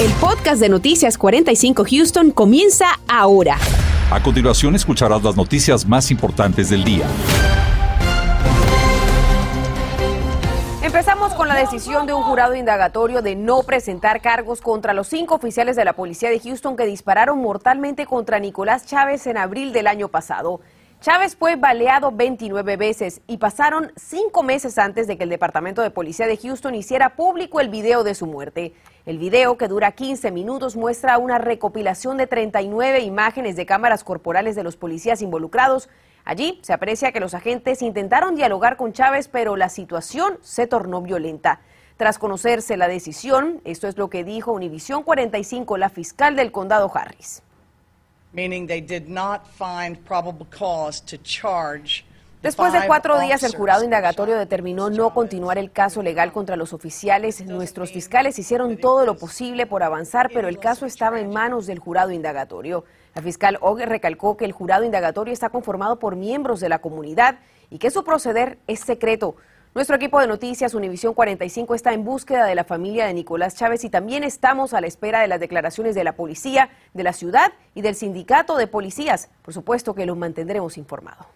El podcast de Noticias 45 Houston comienza ahora. A continuación escucharás las noticias más importantes del día. Empezamos con la decisión de un jurado indagatorio de no presentar cargos contra los cinco oficiales de la policía de Houston que dispararon mortalmente contra Nicolás Chávez en abril del año pasado. Chávez fue baleado 29 veces y pasaron cinco meses antes de que el Departamento de Policía de Houston hiciera público el video de su muerte. El video, que dura 15 minutos, muestra una recopilación de 39 imágenes de cámaras corporales de los policías involucrados. Allí se aprecia que los agentes intentaron dialogar con Chávez, pero la situación se tornó violenta. Tras conocerse la decisión, esto es lo que dijo Univisión 45, la fiscal del condado Harris. Después de cuatro días, el jurado indagatorio determinó no continuar el caso legal contra los oficiales. Nuestros fiscales hicieron todo lo posible por avanzar, pero el caso estaba en manos del jurado indagatorio. La fiscal Ogre recalcó que el jurado indagatorio está conformado por miembros de la comunidad y que su proceder es secreto. Nuestro equipo de noticias Univisión 45 está en búsqueda de la familia de Nicolás Chávez y también estamos a la espera de las declaraciones de la policía, de la ciudad y del sindicato de policías. Por supuesto que los mantendremos informados.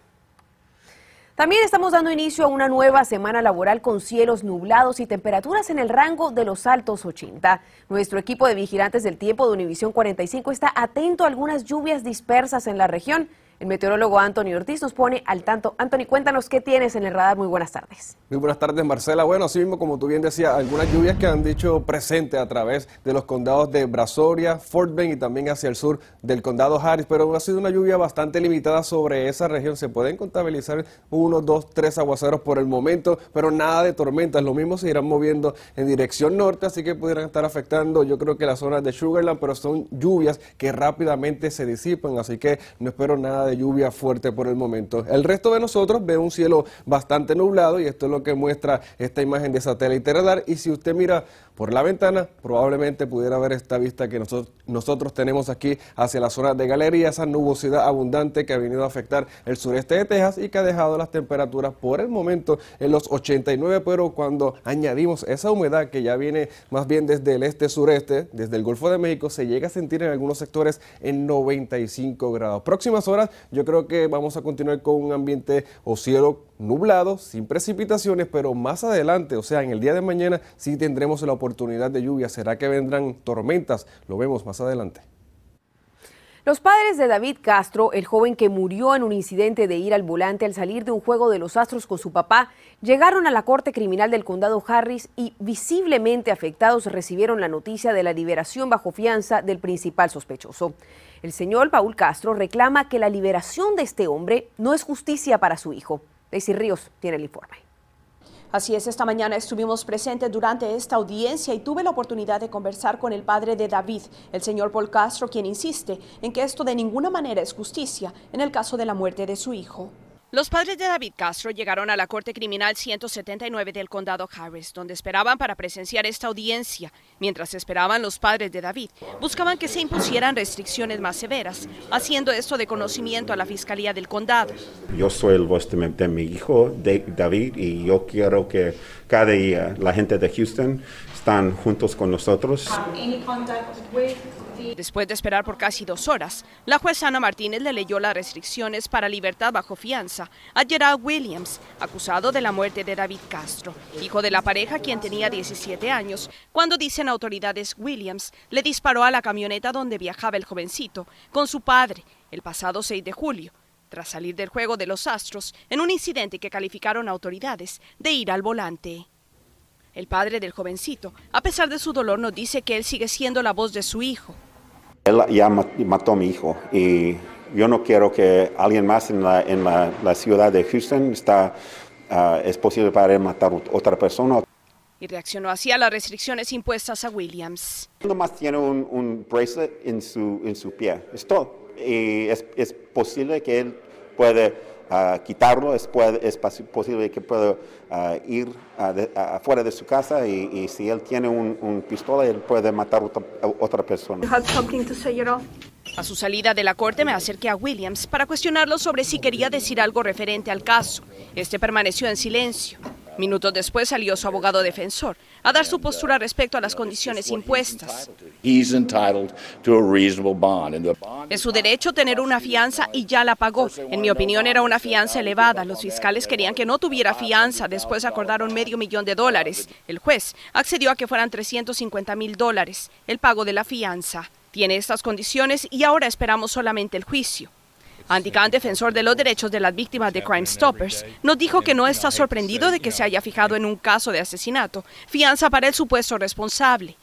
También estamos dando inicio a una nueva semana laboral con cielos nublados y temperaturas en el rango de los altos 80. Nuestro equipo de vigilantes del tiempo de Univisión 45 está atento a algunas lluvias dispersas en la región. El meteorólogo Anthony Ortiz nos pone al tanto. Anthony, cuéntanos qué tienes en el radar. Muy buenas tardes. Muy buenas tardes, Marcela. Bueno, así mismo, como tú bien decías, algunas lluvias que han dicho presente a través de los condados de Brazoria, Fort Bend y también hacia el sur del condado Harris, pero ha sido una lluvia bastante limitada sobre esa región. Se pueden contabilizar uno, dos, tres aguaceros por el momento, pero nada de tormentas. Lo mismo se irán moviendo en dirección norte, así que pudieran estar afectando, yo creo que las zonas de Sugarland, pero son lluvias que rápidamente se disipan, así que no espero nada de lluvia fuerte por el momento. El resto de nosotros ve un cielo bastante nublado y esto es lo que muestra esta imagen de satélite radar. Y si usted mira por la ventana, probablemente pudiera ver esta vista que nosotros, tenemos aquí hacia la zona de galería, esa nubosidad abundante que ha venido a afectar el sureste de Texas y que ha dejado las temperaturas por el momento en los 89, pero cuando añadimos esa humedad que ya viene más bien desde el este-sureste, desde el Golfo de México, se llega a sentir en algunos sectores en 95 grados. Próximas horas yo creo que vamos a continuar con un ambiente o cielo nublado, sin precipitaciones, pero más adelante, o sea, en el día de mañana sí tendremos la oportunidad de lluvia. ¿Será que vendrán tormentas? Lo vemos más adelante. Los padres de David Castro, el joven que murió en un incidente de ir al volante al salir de un juego de los Astros con su papá, llegaron a la Corte Criminal del Condado Harris y visiblemente afectados recibieron la noticia de la liberación bajo fianza del principal sospechoso. El señor Paul Castro reclama que la liberación de este hombre no es justicia para su hijo. Daisy Ríos tiene el informe. Así es, esta mañana estuvimos presentes durante esta audiencia y tuve la oportunidad de conversar con el padre de David, el señor Paul Castro, quien insiste en que esto de ninguna manera es justicia en el caso de la muerte de su hijo. Los padres de David Castro llegaron a la Corte Criminal 179 del Condado Harris, donde esperaban para presenciar esta audiencia. Mientras esperaban, los padres de David buscaban que se impusieran restricciones más severas, haciendo esto de conocimiento a la Fiscalía del Condado. Yo soy el voz de mi, hijo, David, y yo quiero que cada día la gente de Houston están juntos con nosotros. Después de esperar por casi dos horas, la jueza Ana Martínez le leyó las restricciones para libertad bajo fianza a Gerald Williams, acusado de la muerte de David Castro, hijo de la pareja quien tenía 17 años, cuando dicen autoridades Williams le disparó a la camioneta donde viajaba el jovencito con su padre el pasado 6 de julio, tras salir del juego de los Astros en un incidente que calificaron autoridades de ir al volante. El padre del jovencito, a pesar de su dolor, nos dice que él sigue siendo la voz de su hijo. Él ya mató a mi hijo y yo no quiero que alguien más en la, ciudad de Houston está, ah, es posible para él matar a otra persona. Y reaccionó así a las restricciones impuestas a Williams. Nomás tiene un, un bracelet en su, en su pie, es todo. Y es, es posible que él puede quitarlo, es, es, posible que pueda ir afuera de su casa y, si él tiene un, pistola, él puede matar a otra persona. A su salida de la corte me acerqué a Williams para cuestionarlo sobre si quería decir algo referente al caso. Este permaneció en silencio. Minutos después salió su abogado defensor a dar su postura respecto a las condiciones impuestas. Es su derecho tener una fianza y ya la pagó. En mi opinión era una fianza elevada. Los fiscales querían que no tuviera fianza. Después acordaron medio millón de dólares. El juez accedió a que fueran 350 mil dólares, el pago de la fianza. Tiene estas condiciones y ahora esperamos solamente el juicio. Andy defensor de los derechos de las víctimas de Crime Stoppers, nos dijo que no está sorprendido de que se haya fijado en un caso de asesinato, fianza para el supuesto responsable.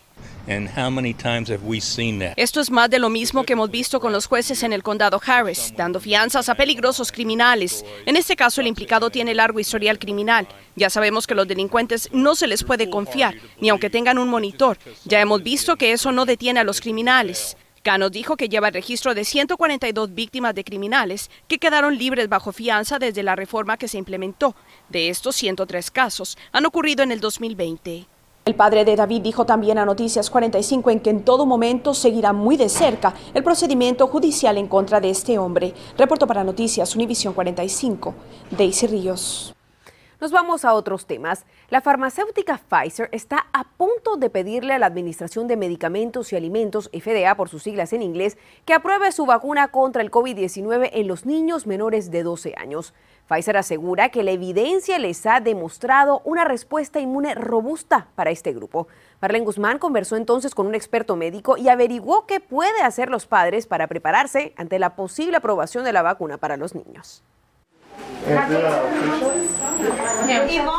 Esto es más de lo mismo que hemos visto con los jueces en el condado Harris, dando fianzas a peligrosos criminales. En este caso, el implicado tiene largo historial criminal. Ya sabemos que los delincuentes no se les puede confiar, ni aunque tengan un monitor. Ya hemos visto que eso no detiene a los criminales. Cano dijo que lleva el registro de 142 víctimas de criminales que quedaron libres bajo fianza desde la reforma que se implementó. De estos 103 casos han ocurrido en el 2020. El padre de David dijo también a Noticias 45 en que en todo momento seguirá muy de cerca el procedimiento judicial en contra de este hombre. Reporto para Noticias Univisión 45, Daisy Ríos. Nos vamos a otros temas. La farmacéutica Pfizer está a punto de pedirle a la Administración de Medicamentos y Alimentos, FDA por sus siglas en inglés, que apruebe su vacuna contra el COVID-19 en los niños menores de 12 años. Pfizer asegura que la evidencia les ha demostrado una respuesta inmune robusta para este grupo. Marlene Guzmán conversó entonces con un experto médico y averiguó qué puede hacer los padres para prepararse ante la posible aprobación de la vacuna para los niños.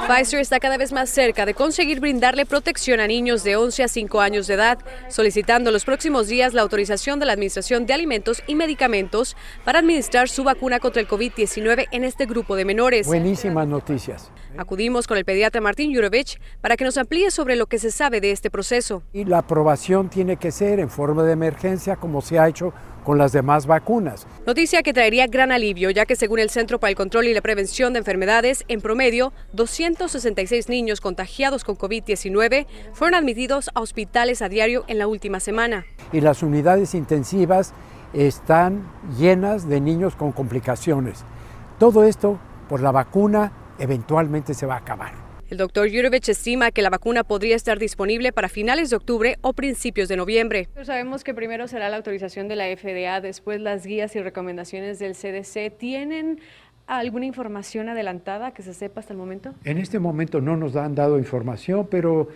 Pfizer está cada vez más cerca de conseguir brindarle protección a niños de 11 a 5 años de edad, solicitando los próximos días la autorización de la Administración de Alimentos y Medicamentos para administrar su vacuna contra el COVID-19 en este grupo de menores. Buenísimas noticias. Acudimos con el pediatra Martín Yurovich para que nos amplíe sobre lo que se sabe de este proceso. Y la aprobación tiene que ser en forma de emergencia como se ha hecho con las demás vacunas. Noticia que traería gran alivio, ya que según el Centro para el Control y la Prevención de Enfermedades, en promedio, 266 niños contagiados con COVID-19 fueron admitidos a hospitales a diario en la última semana. Y las unidades intensivas están llenas de niños con complicaciones. Todo esto por la vacuna eventualmente se va a acabar. El doctor Yurovich estima que la vacuna podría estar disponible para finales de octubre o principios de noviembre. Sabemos que primero será la autorización de la FDA, después las guías y recomendaciones del CDC. ¿Tienen alguna información adelantada que se sepa hasta el momento? En este momento no nos han dado información, pero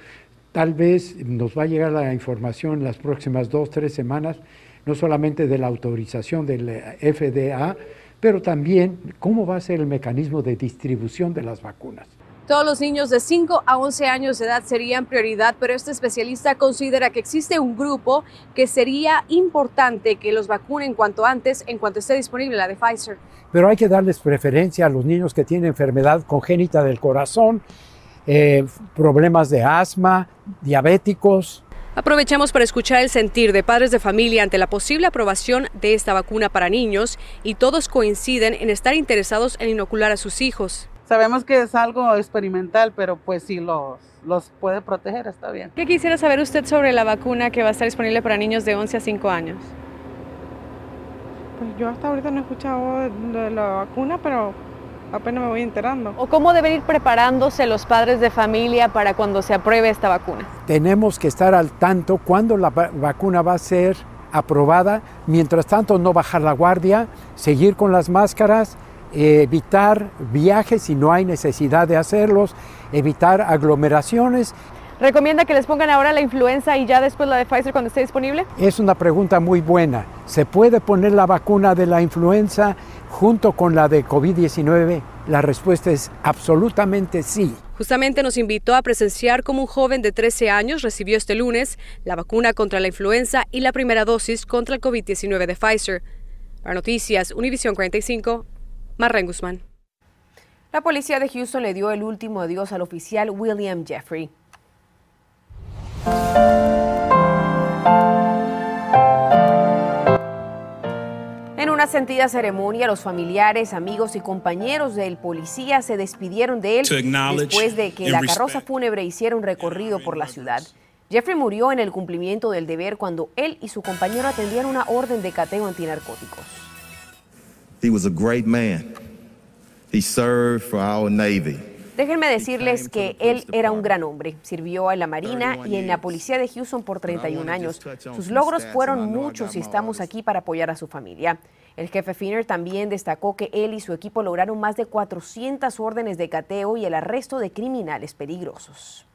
tal vez nos va a llegar la información en las próximas dos, tres semanas, no solamente de la autorización del FDA, pero también cómo va a ser el mecanismo de distribución de las vacunas. Todos los niños de 5 a 11 años de edad serían prioridad, pero este especialista considera que existe un grupo que sería importante que los vacunen cuanto antes, en cuanto esté disponible la de Pfizer. Pero hay que darles preferencia a los niños que tienen enfermedad congénita del corazón, eh, problemas de asma, diabéticos. Aprovechamos para escuchar el sentir de padres de familia ante la posible aprobación de esta vacuna para niños y todos coinciden en estar interesados en inocular a sus hijos. Sabemos que es algo experimental, pero pues si los, los puede proteger, está bien. ¿Qué quisiera saber usted sobre la vacuna que va a estar disponible para niños de 11 a 5 años? Pues yo hasta ahorita no he escuchado de la vacuna, pero apenas me voy enterando. ¿O cómo deben ir preparándose los padres de familia para cuando se apruebe esta vacuna? Tenemos que estar al tanto cuándo la vacuna va a ser aprobada. Mientras tanto, no bajar la guardia, seguir con las máscaras evitar viajes si no hay necesidad de hacerlos, evitar aglomeraciones. ¿Recomienda que les pongan ahora la influenza y ya después la de Pfizer cuando esté disponible? Es una pregunta muy buena. ¿Se puede poner la vacuna de la influenza junto con la de COVID-19? La respuesta es absolutamente sí. Justamente nos invitó a presenciar cómo un joven de 13 años recibió este lunes la vacuna contra la influenza y la primera dosis contra el COVID-19 de Pfizer. Para Noticias, Univision 45, Marren Guzmán. La policía de Houston le dio el último adiós al oficial William Jeffrey. En una sentida ceremonia, los familiares, amigos y compañeros del policía se despidieron de él después de que la carroza fúnebre hiciera un recorrido por la ciudad. Jeffrey murió en el cumplimiento del deber cuando él y su compañero atendían una orden de cateo antinarcóticos. He was a great man. He served for our Navy Déjenme decirles que él era un gran hombre. Sirvió en la Marina y en la policía de Houston por 31 años. Sus logros fueron muchos y estamos aquí para apoyar a su familia. El jefe Finner también destacó que él y su equipo lograron más de 400 órdenes de cateo y el arresto de criminales peligrosos.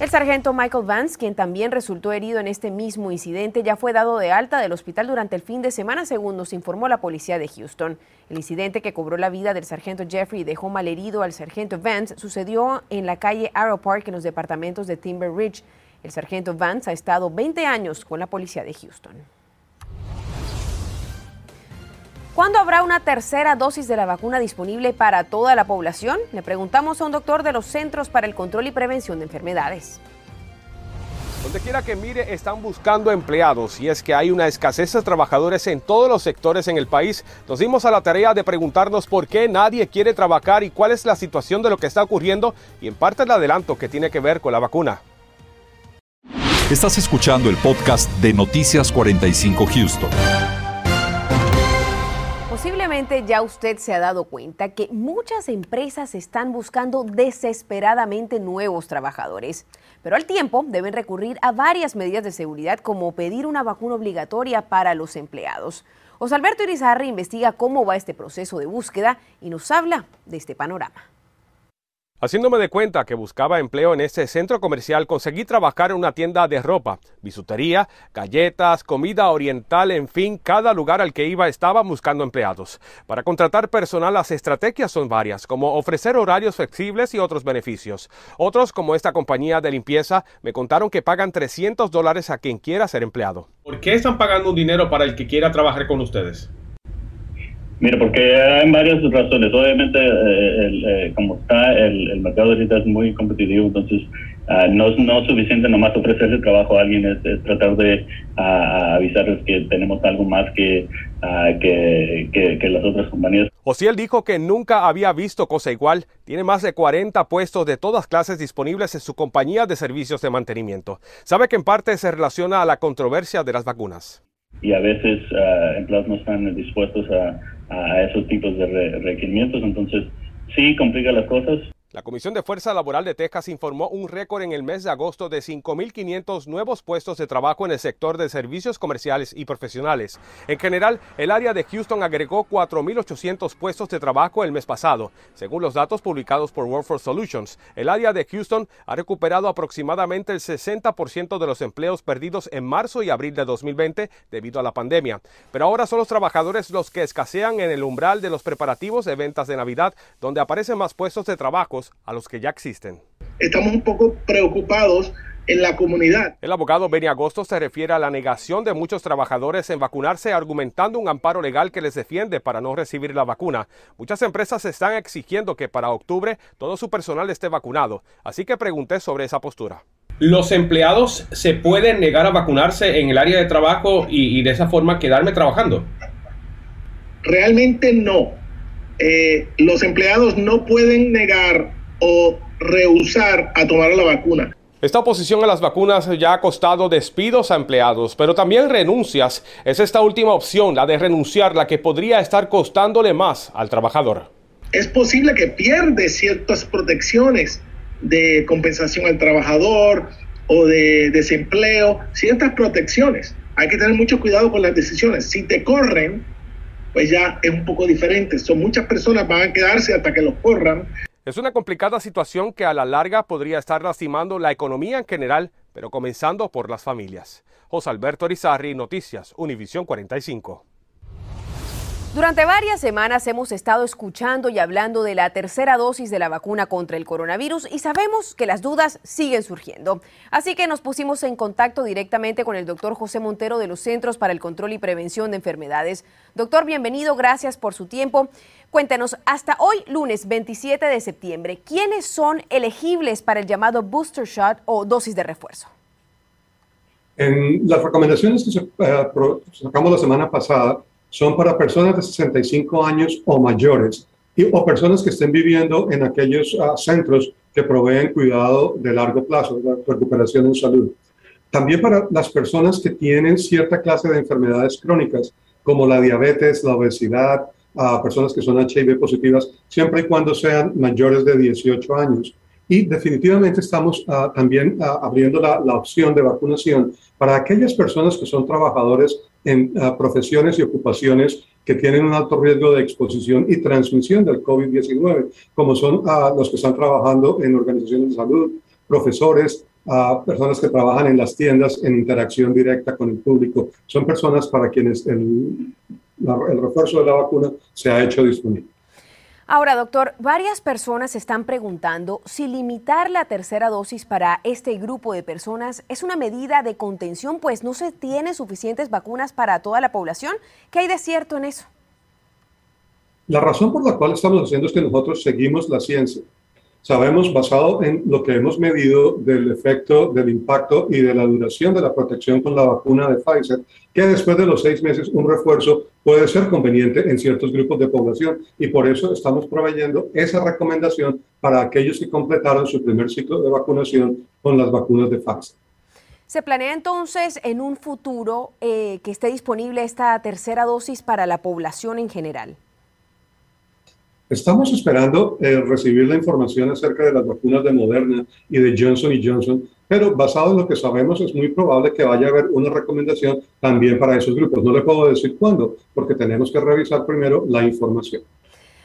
El sargento Michael Vance, quien también resultó herido en este mismo incidente, ya fue dado de alta del hospital durante el fin de semana, según nos informó la policía de Houston. El incidente que cobró la vida del sargento Jeffrey y dejó malherido al sargento Vance sucedió en la calle Arrow Park en los departamentos de Timber Ridge. El sargento Vance ha estado 20 años con la policía de Houston. ¿Cuándo habrá una tercera dosis de la vacuna disponible para toda la población? Le preguntamos a un doctor de los Centros para el Control y Prevención de Enfermedades. Donde quiera que mire, están buscando empleados y es que hay una escasez de trabajadores en todos los sectores en el país. Nos dimos a la tarea de preguntarnos por qué nadie quiere trabajar y cuál es la situación de lo que está ocurriendo y en parte el adelanto que tiene que ver con la vacuna. Estás escuchando el podcast de Noticias 45 Houston. Posiblemente ya usted se ha dado cuenta que muchas empresas están buscando desesperadamente nuevos trabajadores, pero al tiempo deben recurrir a varias medidas de seguridad como pedir una vacuna obligatoria para los empleados. Alberto Irizarri investiga cómo va este proceso de búsqueda y nos habla de este panorama. Haciéndome de cuenta que buscaba empleo en ese centro comercial, conseguí trabajar en una tienda de ropa, bisutería, galletas, comida oriental, en fin, cada lugar al que iba estaba buscando empleados. Para contratar personal las estrategias son varias, como ofrecer horarios flexibles y otros beneficios. Otros, como esta compañía de limpieza, me contaron que pagan 300 dólares a quien quiera ser empleado. ¿Por qué están pagando un dinero para el que quiera trabajar con ustedes? Mira, porque hay varias razones. Obviamente, eh, eh, como está, el, mercado ahorita es muy competitivo, entonces ah, no, no es suficiente nomás ofrecerle trabajo a alguien, es, tratar de ah, avisarles que tenemos algo más ah, que, que, que, las otras compañías. él dijo que nunca había visto cosa igual. Tiene más de 40 puestos de todas clases disponibles en su compañía de servicios de mantenimiento. Sabe que en parte se relaciona a la controversia de las vacunas. Y a veces empleados no están dispuestos a a esos tipos de requerimientos. Entonces, sí complica las cosas. La Comisión de Fuerza Laboral de Texas informó un récord en el mes de agosto de 5.500 nuevos puestos de trabajo en el sector de servicios comerciales y profesionales. En general, el área de Houston agregó 4.800 puestos de trabajo el mes pasado. Según los datos publicados por Workforce Solutions, el área de Houston ha recuperado aproximadamente el 60% de los empleos perdidos en marzo y abril de 2020 debido a la pandemia. Pero ahora son los trabajadores los que escasean en el umbral de los preparativos de ventas de Navidad, donde aparecen más puestos de trabajo a los que ya existen. Estamos un poco preocupados en la comunidad. El abogado Benny Agosto se refiere a la negación de muchos trabajadores en vacunarse argumentando un amparo legal que les defiende para no recibir la vacuna. Muchas empresas están exigiendo que para octubre todo su personal esté vacunado, así que pregunté sobre esa postura. ¿Los empleados se pueden negar a vacunarse en el área de trabajo y, y de esa forma quedarme trabajando? Realmente no. Eh, los empleados no pueden negar o rehusar a tomar la vacuna. Esta oposición a las vacunas ya ha costado despidos a empleados, pero también renuncias. Es esta última opción, la de renunciar, la que podría estar costándole más al trabajador. Es posible que pierde ciertas protecciones de compensación al trabajador o de desempleo, ciertas protecciones. Hay que tener mucho cuidado con las decisiones. Si te corren, pues ya es un poco diferente. Son muchas personas van a quedarse hasta que los corran. Es una complicada situación que a la larga podría estar lastimando la economía en general, pero comenzando por las familias. José Alberto Rizarri, Noticias, Univisión 45. Durante varias semanas hemos estado escuchando y hablando de la tercera dosis de la vacuna contra el coronavirus y sabemos que las dudas siguen surgiendo. Así que nos pusimos en contacto directamente con el doctor José Montero de los Centros para el Control y Prevención de Enfermedades. Doctor, bienvenido, gracias por su tiempo. Cuéntenos, hasta hoy, lunes 27 de septiembre, ¿quiénes son elegibles para el llamado booster shot o dosis de refuerzo? En las recomendaciones que eh, sacamos la semana pasada, son para personas de 65 años o mayores y, o personas que estén viviendo en aquellos ah, centros que proveen cuidado de largo plazo, la recuperación en salud. También para las personas que tienen cierta clase de enfermedades crónicas, como la diabetes, la obesidad, a personas que son HIV positivas, siempre y cuando sean mayores de 18 años. Y definitivamente estamos ah, también ah, abriendo la, la, opción de vacunación para aquellas personas que son trabajadores en ah, profesiones y ocupaciones que tienen un alto riesgo de exposición y transmisión del COVID-19, como son los que están trabajando en organizaciones de salud, profesores, personas que trabajan en las tiendas en interacción directa con el público. Son personas para quienes el, el refuerzo de la vacuna se ha hecho disponible. Ahora, doctor, varias personas están preguntando si limitar la tercera dosis para este grupo de personas es una medida de contención, pues no se tiene suficientes vacunas para toda la población. ¿Qué hay de cierto en eso? La razón por la cual estamos haciendo es que nosotros seguimos la ciencia sabemos, basado en lo que hemos medido del efecto, del impacto y de la duración de la protección con la vacuna de Pfizer, que después de los seis meses un refuerzo puede ser conveniente en ciertos grupos de población y por eso estamos proveyendo esa recomendación para aquellos que completaron su primer ciclo de vacunación con las vacunas de Pfizer. ¿Se planea entonces en un futuro eh, que esté disponible esta tercera dosis para la población en general? Estamos esperando eh, recibir la información acerca de las vacunas de Moderna y de Johnson Johnson, pero basado en lo que sabemos es muy probable que vaya a haber una recomendación también para esos grupos. No le puedo decir cuándo, porque tenemos que revisar primero la información.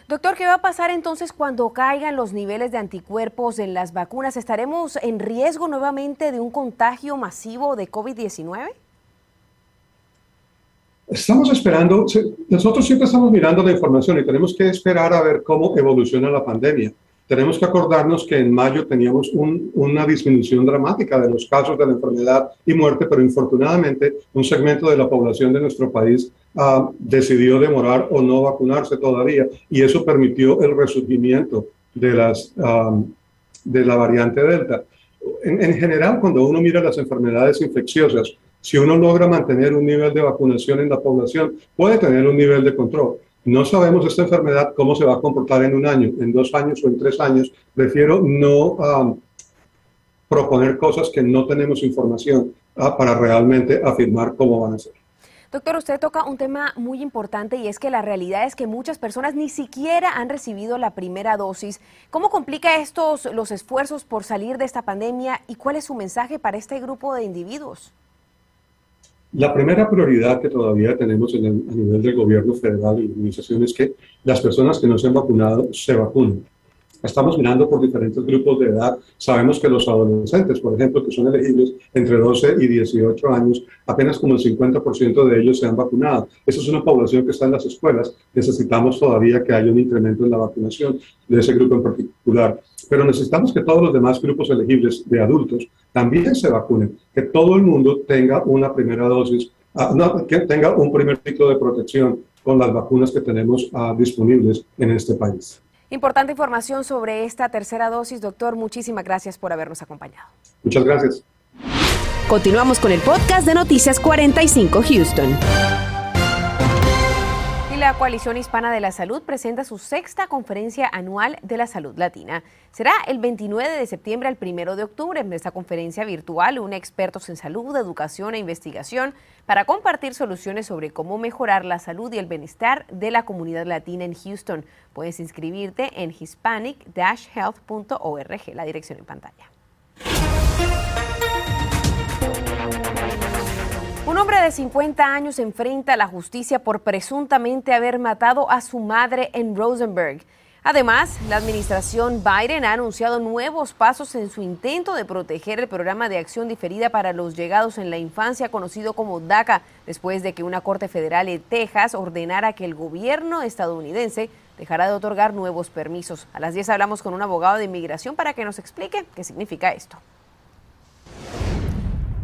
Doctor, ¿qué va a pasar entonces cuando caigan los niveles de anticuerpos en las vacunas? ¿Estaremos en riesgo nuevamente de un contagio masivo de COVID-19? Estamos esperando, nosotros siempre estamos mirando la información y tenemos que esperar a ver cómo evoluciona la pandemia. Tenemos que acordarnos que en mayo teníamos una disminución dramática de los casos de la enfermedad y muerte, pero infortunadamente un segmento de la población de nuestro país uh, decidió demorar o no vacunarse todavía y eso permitió el resurgimiento de, las, de la variante Delta. En, en general, cuando uno mira las enfermedades infecciosas, si uno logra mantener un nivel de vacunación en la población, puede tener un nivel de control. No sabemos esta enfermedad cómo se va a comportar en un año, en dos años o en tres años. Prefiero no um, proponer cosas que no tenemos información uh, para realmente afirmar cómo van a ser. Doctor, usted toca un tema muy importante y es que la realidad es que muchas personas ni siquiera han recibido la primera dosis. ¿Cómo complica estos los esfuerzos por salir de esta pandemia y cuál es su mensaje para este grupo de individuos? La primera prioridad que todavía tenemos en a nivel del gobierno federal y la organización es que las personas que no se han vacunado se vacunen. Estamos mirando por diferentes grupos de edad. Sabemos que los adolescentes, por ejemplo, que son elegibles entre 12 y 18 años, apenas como el 50% de ellos se han vacunado. Esa es una población que está en las escuelas. Necesitamos todavía que haya un incremento en la vacunación de ese grupo en particular. Pero necesitamos que todos los demás grupos elegibles de adultos también se vacunen, que todo el mundo tenga una primera dosis, ah, que tenga un primer ciclo de protección con las vacunas que tenemos ah, disponibles en este país. Importante información sobre esta tercera dosis, doctor. Muchísimas gracias por habernos acompañado. Muchas gracias. Continuamos con el podcast de Noticias 45 Houston. La Coalición Hispana de la Salud presenta su sexta conferencia anual de la salud latina. Será el 29 de septiembre al 1 de octubre. En esta conferencia virtual, un expertos en salud, educación e investigación para compartir soluciones sobre cómo mejorar la salud y el bienestar de la comunidad latina en Houston. Puedes inscribirte en hispanic-health.org, la dirección en pantalla. Un hombre de 50 años enfrenta a la justicia por presuntamente haber matado a su madre en Rosenberg. Además, la administración Biden ha anunciado nuevos pasos en su intento de proteger el programa de acción diferida para los llegados en la infancia conocido como DACA, después de que una corte federal de Texas ordenara que el gobierno estadounidense dejara de otorgar nuevos permisos. A las 10 hablamos con un abogado de inmigración para que nos explique qué significa esto.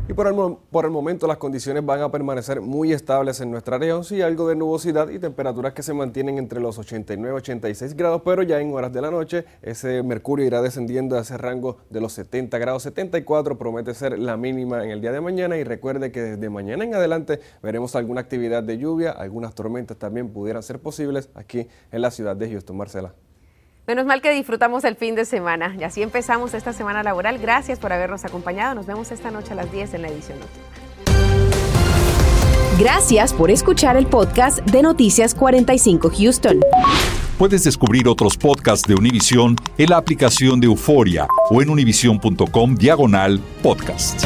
Y por el, por el, momento las condiciones van a permanecer muy estables en nuestra región, sí algo de nubosidad y temperaturas que se mantienen entre los 89 y 86 grados, pero ya en horas de la noche ese mercurio irá descendiendo a ese rango de los 70 grados. 74 promete ser la mínima en el día de mañana y recuerde que desde mañana en adelante veremos alguna actividad de lluvia, algunas tormentas también pudieran ser posibles aquí en la ciudad de Houston. Marcela. Menos mal que disfrutamos el fin de semana y así empezamos esta semana laboral. Gracias por habernos acompañado. Nos vemos esta noche a las 10 en la edición última. Gracias por escuchar el podcast de Noticias 45 Houston. Puedes descubrir otros podcasts de Univision en la aplicación de Euforia o en univision.com diagonal podcast.